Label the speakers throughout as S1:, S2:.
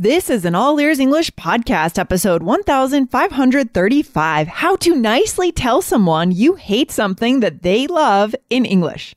S1: This is an All Ears English podcast, episode 1535 How to Nicely Tell Someone You Hate Something That They Love in English.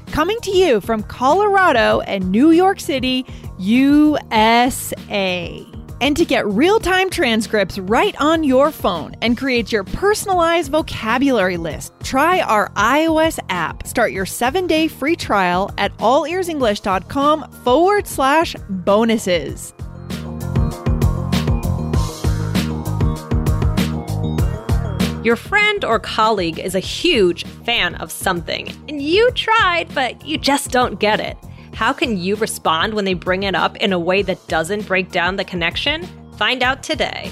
S1: coming to you from Colorado and New York City, USA. And to get real time transcripts right on your phone and create your personalized vocabulary list, try our iOS app. Start your seven day free trial at allearsenglish.com forward slash bonuses. Mm.
S2: Your friend or colleague is a huge fan of something, and you tried, but you just don't get it. How can you respond when they bring it up in a way that doesn't break down the connection? Find out today.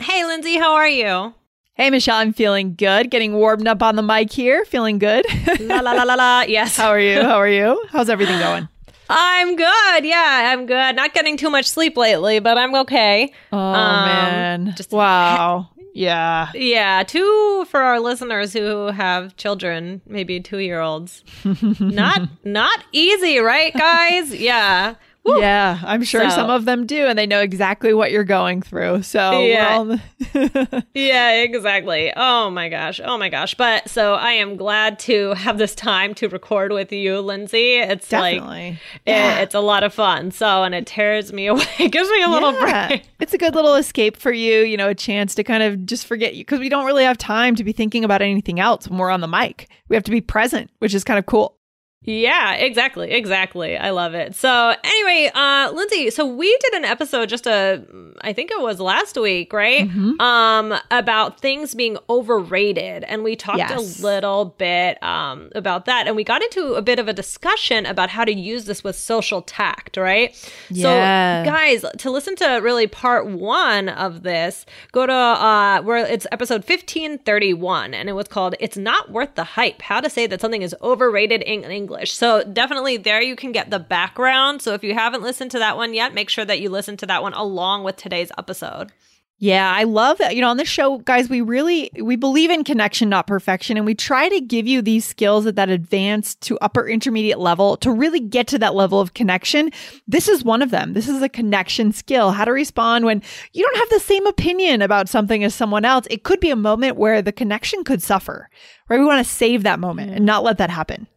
S2: Hey, Lindsay, how are you?
S1: Hey, Michelle, I'm feeling good. Getting warmed up on the mic here. Feeling good.
S2: la la la la la. Yes.
S1: How are you? How are you? How's everything going?
S2: I'm good. Yeah, I'm good. Not getting too much sleep lately, but I'm okay.
S1: Oh um, man. Just wow. Yeah.
S2: Yeah. Two for our listeners who have children, maybe two year olds. not not easy, right, guys? Yeah.
S1: Woo. Yeah, I'm sure so, some of them do, and they know exactly what you're going through. So
S2: yeah, yeah, exactly. Oh my gosh, oh my gosh. But so I am glad to have this time to record with you, Lindsay. It's
S1: Definitely.
S2: like yeah. it, it's a lot of fun. So and it tears me away. it gives me a little yeah. break.
S1: It's a good little escape for you. You know, a chance to kind of just forget you because we don't really have time to be thinking about anything else when we're on the mic. We have to be present, which is kind of cool.
S2: Yeah, exactly. Exactly. I love it. So, anyway, uh Lindsay, so we did an episode just a I think it was last week, right? Mm-hmm. Um about things being overrated and we talked yes. a little bit um about that and we got into a bit of a discussion about how to use this with social tact, right? Yeah. So, guys, to listen to really part 1 of this, go to uh where it's episode 1531 and it was called It's Not Worth the Hype: How to Say That Something is Overrated in English English. So definitely there you can get the background. So if you haven't listened to that one yet, make sure that you listen to that one along with today's episode.
S1: Yeah, I love that. You know, on this show, guys, we really we believe in connection, not perfection, and we try to give you these skills at that advanced to upper intermediate level to really get to that level of connection. This is one of them. This is a connection skill. How to respond when you don't have the same opinion about something as someone else. It could be a moment where the connection could suffer. Right? We want to save that moment and not let that happen.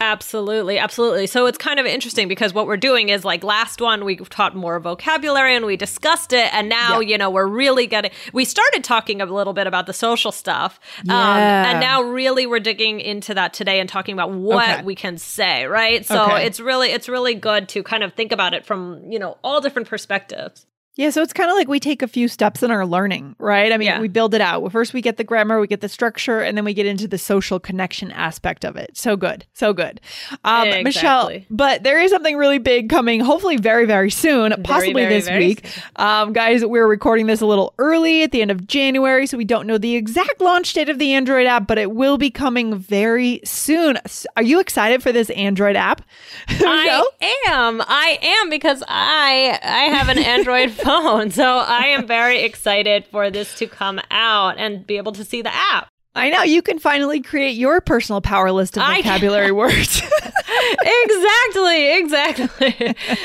S2: Absolutely, absolutely. So it's kind of interesting because what we're doing is like last one we taught more vocabulary and we discussed it, and now yeah. you know we're really getting. We started talking a little bit about the social stuff, yeah. um, and now really we're digging into that today and talking about what okay. we can say. Right. So okay. it's really it's really good to kind of think about it from you know all different perspectives.
S1: Yeah, so it's kind of like we take a few steps in our learning, right? I mean,
S2: Yeah.
S1: we build it out. Well, First, we get the grammar, we get the structure, and then we get into the social connection aspect of it. So good. So good. Um, Michelle, but there is something really big coming, hopefully very, very soon, possibly
S2: very,
S1: this
S2: very
S1: week. Um, guys, we're recording this a little early at the end of January, so we don't know the exact launch date of the Android app, but it will be coming very soon. Are you excited for this Android app?
S2: I am. I am because I I have an Android phone, so I am very excited for this to come out and be able to see the app.
S1: I know you can finally create your personal power list of vocabulary words.
S2: exactly, exactly.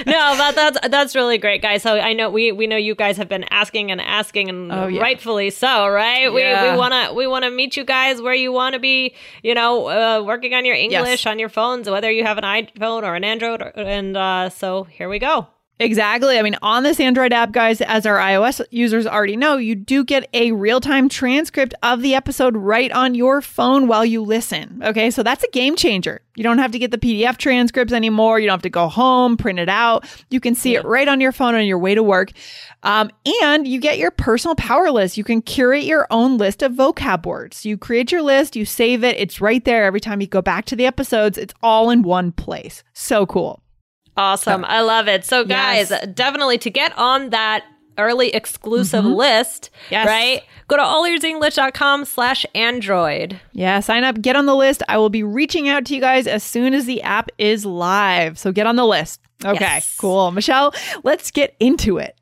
S2: no, that, that's that's really great, guys. So I know we we know you guys have been asking and asking, and
S1: Oh, yeah.
S2: rightfully so, right? We we wanna we wanna meet you guys where you want to be. You know, uh, working on your English
S1: Yes.
S2: on your phones, whether you have an iPhone or an Android, or, and uh, so here we go.
S1: Exactly. I mean, on this Android app, guys, as our iOS users already know, you do get a real time transcript of the episode right on your phone while you listen. Okay. So that's a game changer. You don't have to get the PDF transcripts anymore. You don't have to go home, print it out. You can see it right on your phone on your way to work. Um, and you get your personal power list. You can curate your own list of vocab words. You create your list, you save it. It's right there every time you go back to the episodes. It's all in one place. So cool.
S2: Awesome. I love it. So, guys,
S1: Yes.
S2: definitely to get on that early exclusive mm-hmm. list,
S1: Yes.
S2: right? Go to allearsenglish.com slash Android.
S1: Yeah, sign up, get on the list. I will be reaching out to you guys as soon as the app is live. So get on the list. Okay,
S2: Yes.
S1: cool. Michelle, let's get into it.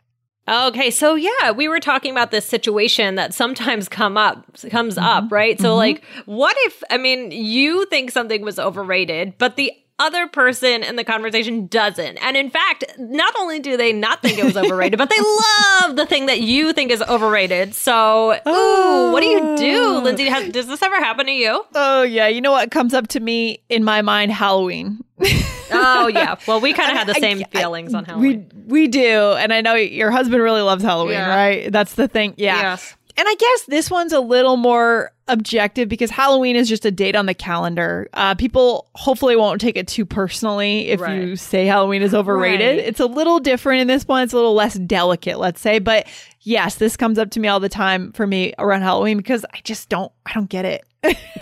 S2: Okay, so yeah, we were talking about this situation that sometimes come up comes up, mm-hmm. right? So mm-hmm. like what if I mean you think something was overrated, but the other person in the conversation doesn't. And in fact, not only do they not think it was overrated, but they love the thing that you think is overrated. So, ooh, what do you do, oh. Lindsay? Has, does this ever happen to you?
S1: Oh, yeah. You know what comes up to me in my mind? Halloween.
S2: Oh yeah. Well, we kind of had the
S1: I-
S2: same
S1: I-
S2: feelings on Halloween.
S1: We we do, and I know your husband really loves Halloween,
S2: Yeah.
S1: right? That's the thing. Yeah.
S2: Yes.
S1: And I guess this one's a little more objective because Halloween is just a date on the calendar. Uh, people hopefully won't take it too personally if
S2: Right.
S1: you say Halloween is overrated.
S2: Right.
S1: It's a little different in this one. It's a little less delicate, let's say. But yes, this comes up to me all the time for me around Halloween because I just don't, I don't get it.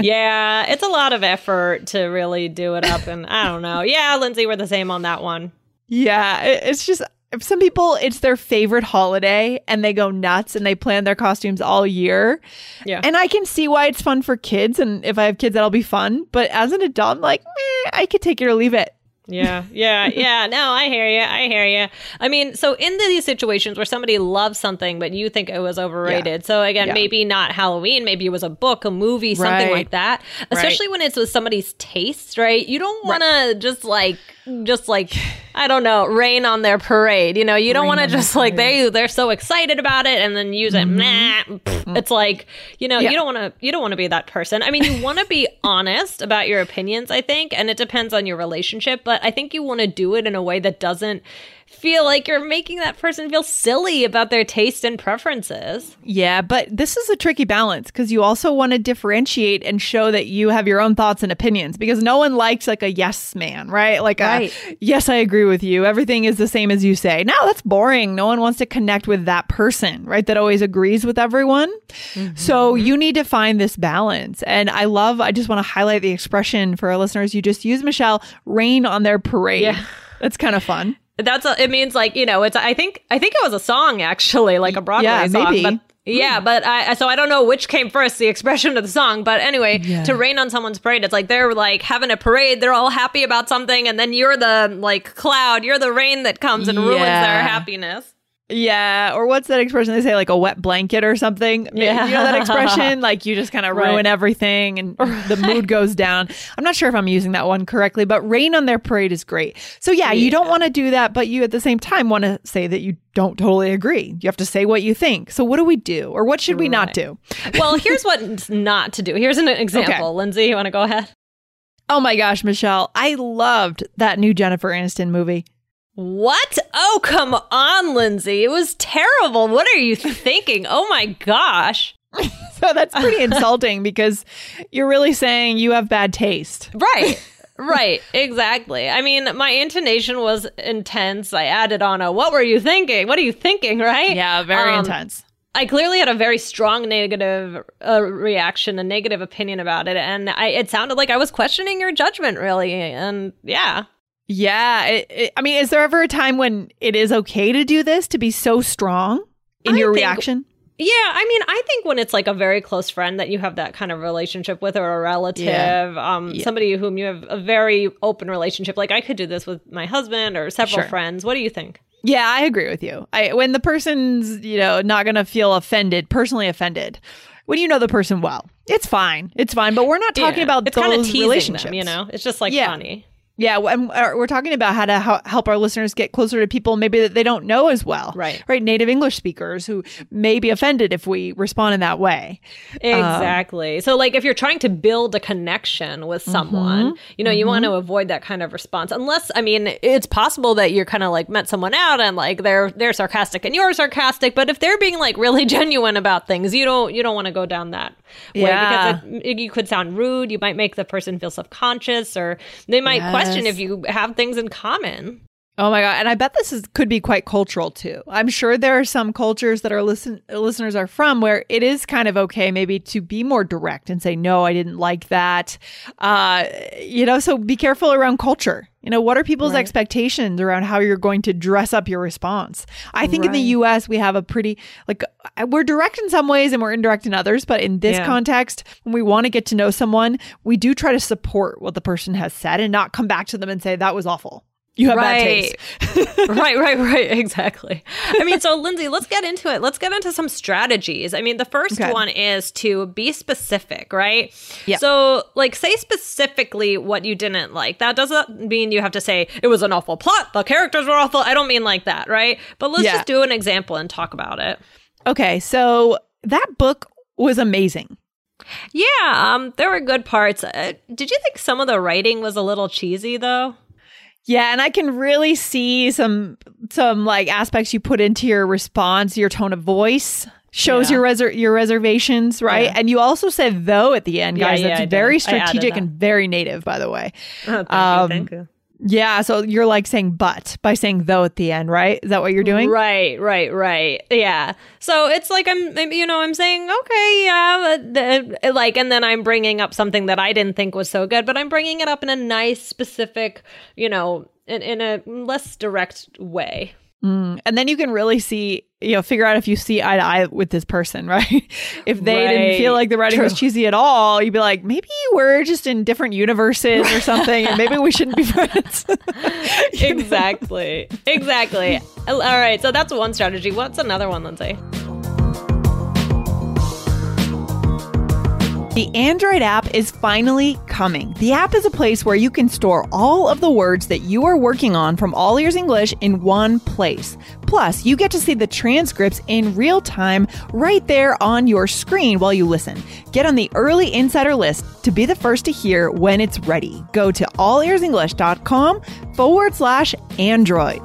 S2: yeah, it's a lot of effort to really do it up, and I don't know. Yeah, Lindsay, we're the same on that one.
S1: Yeah, it- it's just some people it's their favorite holiday and they go nuts and they plan their costumes all year.
S2: Yeah.
S1: And I can see why it's fun for kids and if I have kids that'll be fun, but as an adult I'm like, eh, I could take it or leave it.
S2: Yeah, yeah, yeah. No, I hear you. I hear you. I mean, so in these situations where somebody loves something, but you think it was overrated. So again,
S1: Yeah.
S2: maybe not Halloween, maybe it was a book, a movie, something
S1: Right.
S2: like that. Especially when it's with somebody's taste, right? You don't want to just like, just like, I don't know, rain on their parade. You know, you don't want to just like they they're so excited about it and then use it. Nah, pfft. it's like you know,
S1: Yeah.
S2: you don't want to you don't want to be that person. I mean, you want to be honest about your opinions, I think, and it depends on your relationship. But I think you want to do it in a way that doesn't feel like you're making that person feel silly about their taste and preferences.
S1: Yeah, but this is a tricky balance because you also want to differentiate and show that you have your own thoughts and opinions because no one likes like a yes man, right? Like
S2: Right.
S1: a yes, I agree with you. Everything is the same as you say. No, that's boring. No one wants to connect with that person, right? That always agrees with everyone. Mm-hmm. So you need to find this balance. And I love, I just want to highlight the expression for our listeners. You just use Michelle, rain on their parade.
S2: Yeah.
S1: That's kind of fun.
S2: That's a, it means like you know it's I think I think it was a song actually like a Broadway
S1: Yeah,
S2: song.
S1: maybe.
S2: But, hmm. yeah, but I so I don't know which came first, the expression of the song. But anyway,
S1: Yeah.
S2: to rain on someone's parade, it's like they're like having a parade, they're all happy about something, and then you're the like cloud, you're the rain that comes and ruins their happiness.
S1: Yeah, or what's that expression they say, like a wet blanket or something?
S2: Yeah.
S1: You know that expression? Like you just kind of ruin
S2: Right.
S1: everything and the mood goes down. I'm not sure if I'm using that one correctly, but rain on their parade is great. So yeah, you don't want to do that, but you at the same time want to say that you don't totally agree. You have to say what you think. So what do we do? Or what should we not do?
S2: Well, here's what not to do. Here's an example. Lindsay, you want to go ahead?
S1: Oh my gosh, Michelle, I loved that new Jennifer Aniston movie.
S2: What? Oh, come on, Lindsay. It was terrible. What are you thinking? Oh my gosh.
S1: So that's pretty insulting because you're really saying you have bad taste.
S2: Right. right, exactly. I mean, my intonation was intense. I added on a "What were you thinking? What are you thinking?" Right?
S1: Yeah, very
S2: Um,
S1: intense.
S2: I clearly had a very strong negative uh, reaction, a negative opinion about it, and I, it sounded like I was questioning your judgment, really. And yeah,
S1: Yeah. It, it- I mean, is there ever a time when it is okay to do this, to be so strong in
S2: I
S1: your
S2: think-
S1: reaction?
S2: yeah. I mean, I think when it's like a very close friend that you have that kind of relationship with, or a relative,
S1: Yeah.
S2: um,
S1: Yeah.
S2: somebody whom you have a very open relationship, like I could do this with my husband or several
S1: Sure.
S2: friends. What do you think?
S1: Yeah, I agree with you. I when the person's, you know, not going to feel offended, personally offended. When you know the person well, it's fine. It's fine, but we're not talking
S2: Yeah.
S1: about
S2: it's kind of
S1: those
S2: teasing
S1: relationships.
S2: them, you know. It's just like
S1: Yeah.
S2: funny.
S1: Yeah, and uh, we're talking about how to help our listeners get closer to people maybe that they don't know as well.
S2: Right.
S1: Right. Native English speakers who may be offended if we respond in that way.
S2: Um, exactly. so, like, if you're trying to build a connection with mm-hmm. someone, you know, you want to mm-hmm. avoid that kind of response. Unless, I mean, it's possible that you're kind of like met someone out and like they're they're sarcastic and you're sarcastic. But if they're being like really genuine about things, you don't you don't want to go down that way
S1: Yeah.
S2: because it, you could sound rude. You might make the person feel self conscious, or they might question if you have things in common.
S1: Oh my god! And I bet this is could be quite cultural too. I'm sure there are some cultures that our listen listeners are from where it is kind of okay, maybe to be more direct and say, "No, I didn't like that." Uh, you know, so be careful around culture. You know, what are people's
S2: Right.
S1: expectations around how you're going to dress up your response? I think in the U.S. we have a pretty like uh, we're direct in some ways and we're indirect in others, but in this
S2: Yeah.
S1: context, when we want to get to know someone, we do try to support what the person has said and not come back to them and say that was awful. You have bad taste.
S2: right, right, right. Exactly. I mean, so Lindsay, let's get into it. Let's get into some strategies. I mean, the first
S1: Okay.
S2: one is to be specific, right?
S1: Yeah.
S2: So, like, say specifically what you didn't like. That doesn't mean you have to say it was an awful plot, the characters were awful. I don't mean like that, right? But let's
S1: Yeah.
S2: just do an example and talk about it.
S1: Okay, so that book was amazing.
S2: Yeah, um, there were good parts. Uh, did you think some of the writing was a little cheesy, though?
S1: Yeah, and I can really see some some like aspects you put into your response, your tone of voice shows
S2: Yeah.
S1: your reser- your reservations, right?
S2: Yeah.
S1: And you also said though at the end, guys.
S2: yeah,
S1: that's very strategic
S2: that.
S1: and very native, by the way.
S2: Oh, thank
S1: Um,
S2: you, thank you.
S1: Yeah, so you're like saying but by saying though at the end, right? Is that what you're doing?
S2: Right, right, right. Yeah. So it's like I'm, you know, I'm saying, okay, yeah, uh, like, and then I'm bringing up something that I didn't think was so good, but I'm bringing it up in a nice, specific, you know, in, in a less direct way.
S1: Mm. And then you can really see, you know, figure out if you see eye to eye with this person, right? if they didn't feel like the writing was cheesy at all, you'd be like, maybe we're just in different universes or something, and maybe we shouldn't be friends.
S2: exactly. Exactly. All right. So that's one strategy. What's another one, Lindsay?
S1: The Android app is finally coming. The app is a place where you can store all of the words that you are working on from All Ears English in one place. Plus, you get to see the transcripts in real time right there on your screen while you listen. Get on the early insider list to be the first to hear when it's ready. Go to allearsenglish.com forward slash Android.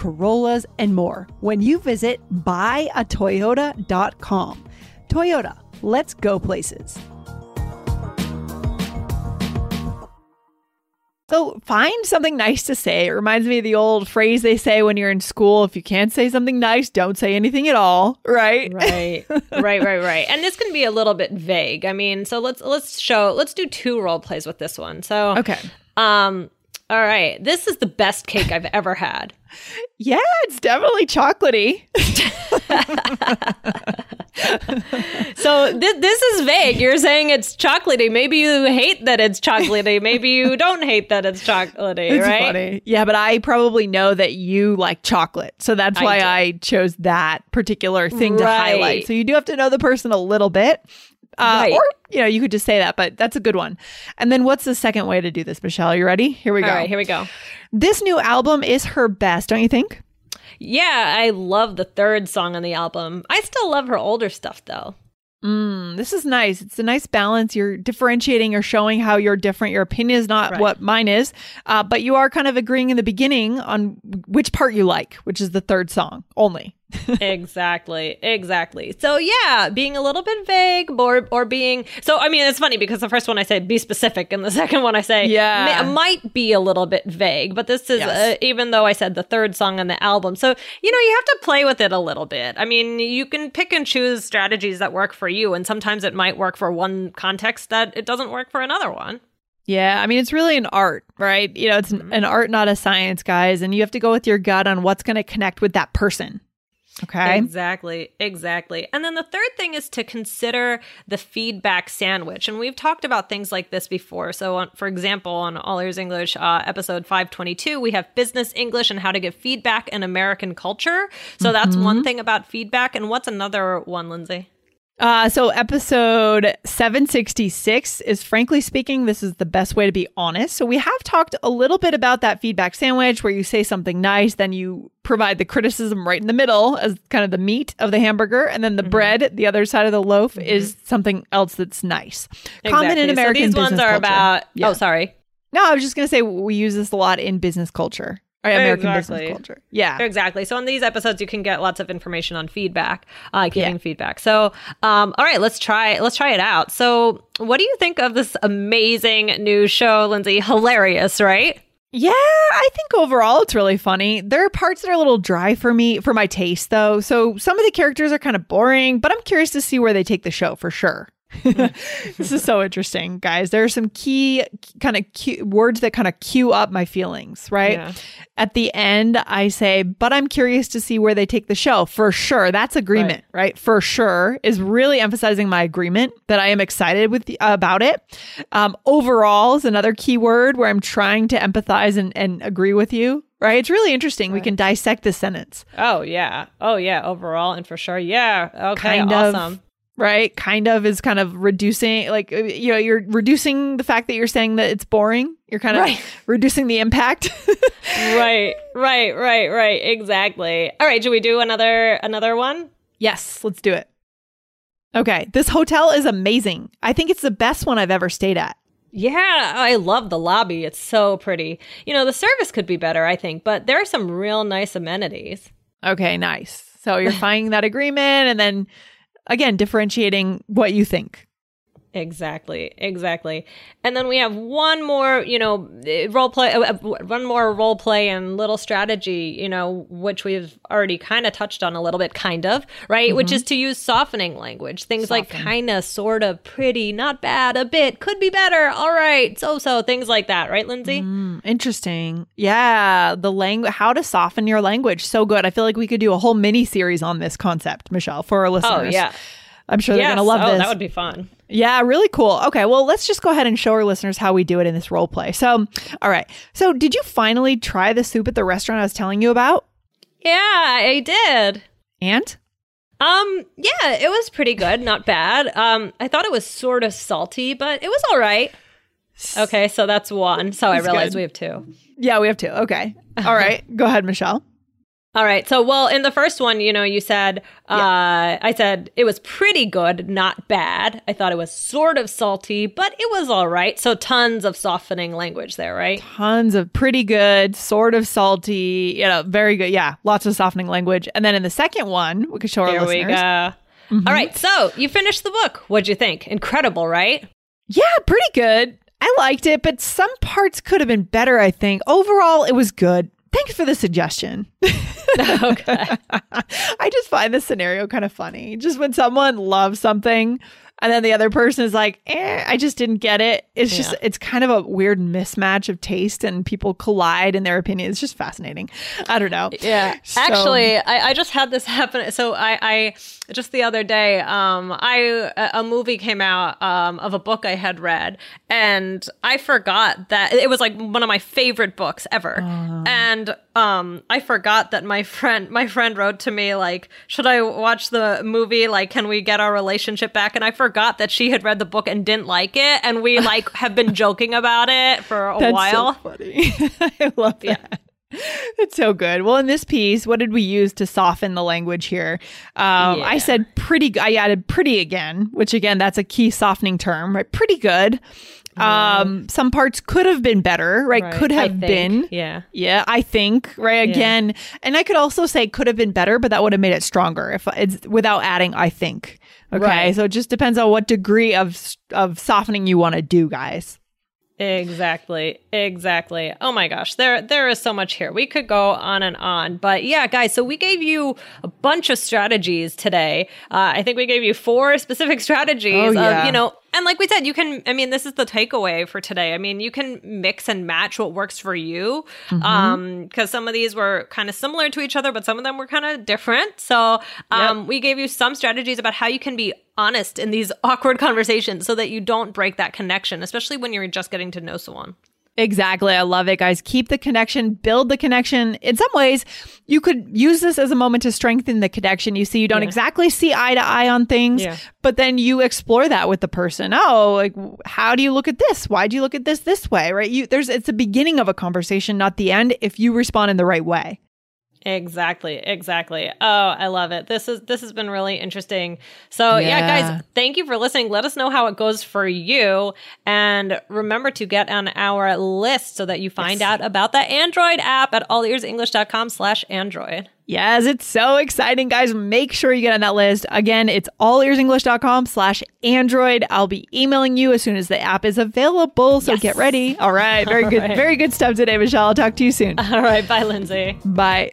S1: Corollas, and more when you visit buyatoyota.com. Toyota, let's go places. So find something nice to say. It reminds me of the old phrase they say when you're in school if you can't say something nice, don't say anything at all, right?
S2: Right. right, right, right. And this can be a little bit vague. I mean, so let's let's show let's do two role plays with this one. So
S1: Okay.
S2: um all right. This is the best cake I've ever had.
S1: Yeah, it's definitely chocolatey.
S2: So this this is vague. You're saying it's chocolatey. Maybe you hate that it's chocolatey. Maybe you don't hate that it's chocolatey,
S1: It's
S2: right?
S1: funny. Yeah, but I probably know that you like chocolate. So that's why
S2: do.
S1: I chose that particular thing to highlight. So you do have to know the person a little bit. Uh,
S2: Right.
S1: Or, you know, you could just say that, but that's a good one. And then what's the second way to do this, Michelle? Are You ready? Here we go.
S2: right, here we go.
S1: this new album is her best, don't you think?
S2: Yeah, I love the third song on the album. I still love her older stuff though.
S1: Mm, this is nice. It's a nice balance. You're differentiating or showing how you're different. Your opinion is not
S2: Right.
S1: what mine is, uh, but you are kind of agreeing in the beginning on which part you like, which is the third song only.
S2: Exactly exactly so yeah being a little bit vague or or being so i mean it's funny because the first one i say be specific and the second one i say
S1: Yeah.
S2: ma- might be a little bit vague but this is
S1: Yes.
S2: uh, even though i said the third song on the album so you know you have to play with it a little bit i mean you can pick and choose strategies that work for you and sometimes it might work for one context that it doesn't work for another one
S1: Yeah, I mean, it's really an art, right? You know, it's an, an art, not a science, guys. And you have to go with your gut on what's going to connect with that person. Okay.
S2: Exactly, exactly. And then the third thing is to consider the feedback sandwich. And we've talked about things like this before. So, on, for example, on All Ears English, uh, episode 522, we have business English and how to give feedback in American culture. So, that's one thing about feedback. And what's another one, Lindsay?
S1: Uh, so episode 766 is frankly speaking, this is the best way to be honest. So we have talked a little bit about that feedback sandwich where you say something nice, then you provide the criticism right in the middle as kind of the meat of the hamburger, and then the bread, the other side of the loaf, is something else that's nice. Common in
S2: Exactly.
S1: American
S2: so these ones are
S1: culture.
S2: about,
S1: Yeah.
S2: oh, sorry.
S1: No, I was just gonna say we use this a lot in business culture. Or American
S2: Exactly.
S1: business culture. Yeah.
S2: Exactly. So on these episodes, you can get lots of information on feedback, uh, giving
S1: Yeah.
S2: feedback. So, um, all right, let's try. Let's try it out. So, what do you think of this amazing new show, Lindsay? Hilarious, right?
S1: Yeah, I think overall it's really funny. There are parts that are a little dry for me, for my taste, though. So some of the characters are kind of boring, but I'm curious to see where they take the show for sure. this is so interesting, guys. There are some key kind of cue, words that kind of cue up my feelings, right?
S2: Yeah.
S1: At the end, I say, but I'm curious to see where they take the show for sure. That's agreement, right? For sure is really emphasizing my agreement that I am excited with the, about it. Um, overall is another key word where I'm trying to empathize and, and agree with you, right? It's really interesting. We can dissect this sentence.
S2: Oh yeah. Oh yeah. Overall and for sure. Yeah. Okay.
S1: Kind of. Right? Kind of is kind of reducing, like, uh, you know, you're reducing the fact that you're saying that it's boring. You're kind of
S2: Right.
S1: reducing the impact.
S2: right. Right. Right. Right. Exactly. All right. Should we do another another one?
S1: yes, let's do it. Okay. This hotel is amazing. I think it's the best one I've ever stayed at.
S2: Yeah, I love the lobby. It's so pretty. You know, the service could be better, I think, but there are some real nice amenities.
S1: Okay, nice. So you're finding that agreement and then again, differentiating what you think.
S2: Exactly, exactly. And then we have one more, you know, eh, role play, uh, uh, one more role play and little strategy, you know, which we've already kind of touched on a little bit, kind of, right? Which is to use softening language. Things like kind of, sort of, pretty, not bad, a bit, could be better, all right, so so, things like that, right, Lindsay?
S1: Mm, interesting. Yeah, the language, how to soften your language. So good. I feel like we could do a whole mini series on this concept, Michelle, for our listeners.
S2: Oh, yeah.
S1: I'm sure they're going to love
S2: oh,
S1: this.
S2: that would be fun.
S1: Yeah, really cool. Okay, well, let's just go ahead and show our listeners how we do it in this role play. So, all right. So, did you finally try the soup at the restaurant I was telling you about?
S2: Yeah, I did.
S1: And
S2: Um, yeah, it was pretty good, not bad. Um, I thought it was sort of salty, but it was all right. Okay, so that's one. So I realized
S1: good.
S2: we have two.
S1: yeah, we have two. Okay. All right. go ahead, Michelle.
S2: All right. So, well, in the first one, you know, you said, uh, I said it was pretty good, not bad. I thought it was sort of salty, but it was all right. So, tons of softening language there, right?
S1: Tons of pretty good, sort of salty, you know, very good. Yeah, lots of softening language. And then in the second one, we could show our
S2: Here we
S1: listeners.
S2: go. All right. So, you finished the book. What'd you think? Incredible, right?
S1: Yeah, pretty good. I liked it, but some parts could have been better, I think. Overall, it was good. Thanks for the suggestion.
S2: okay.
S1: I just find this scenario kind of funny. Just when someone loves something and then the other person is like, eh, I just didn't get it. It's just, it's kind of a weird mismatch of taste and people collide in their opinion. It's just fascinating. I don't know.
S2: Yeah.
S1: So-
S2: Actually, I, I just had this happen. So I, I just the other day, um, I a- movie came out um, of a book I had read, and I forgot that it was like one of my favorite books ever, and um, I forgot that my friend my friend wrote to me like, should I watch the movie? Like, can we get our relationship back? And I forgot that she had read the book and didn't like it, and we like have been joking about it for a
S1: That's
S2: while.
S1: so funny. I love that. It's so good. Well, in this piece, what did we use to soften the language here? Um, I said pretty. I added pretty again, which again, that's a key softening term, right? Pretty good. Um, some parts could have been better, right?
S2: Right,
S1: Could have been.
S2: Yeah.
S1: Yeah, I think right
S2: Yeah.
S1: again, and I could also say could have been better, but that would have made it stronger if it's without adding. I think. Okay,
S2: Right.
S1: so it just depends on what degree of of softening you want to do, guys.
S2: Exactly. Exactly. Oh my gosh. There there is so much here. We could go on and on. But yeah, guys, so we gave you a bunch of strategies today. Uh, I think we gave you four specific strategies
S1: Oh, yeah.
S2: of, you know, and like we said, you can I mean, this is the takeaway for today. I mean, you can mix and match what works for you.
S1: Mm-hmm.
S2: Um, because some of these were kind of similar to each other, but some of them were kind of different. So um we gave you some strategies about how you can be honest in these awkward conversations so that you don't break that connection, especially when you're just getting to know someone.
S1: Exactly. I love it, guys. Keep the connection, build the connection. In some ways, you could use this as a moment to strengthen the connection. You see, you don't
S2: Yeah.
S1: exactly see eye to eye on things,
S2: Yeah.
S1: but then you explore that with the person. Oh, like, how do you look at this? Why do you look at this this way? Right? You, there's, it's the beginning of a conversation, not the end, if you respond in the right way.
S2: Exactly, exactly. Oh, I love it. This is this has been really interesting. So, yeah.
S1: Yeah.
S2: guys, thank you for listening. Let us know how it goes for you and remember to get on our list so that you find out about the Android app at allearsenglish.com/android.
S1: Yes, it's so exciting, guys. Make sure you get on that list. Again, it's allearsenglish.com slash Android. I'll be emailing you as soon as the app is available. So
S2: Yes.
S1: get ready. All right. Very good.
S2: right.
S1: Very good stuff today, Michelle. I'll talk to you soon.
S2: All right, bye Lindsay.
S1: Bye.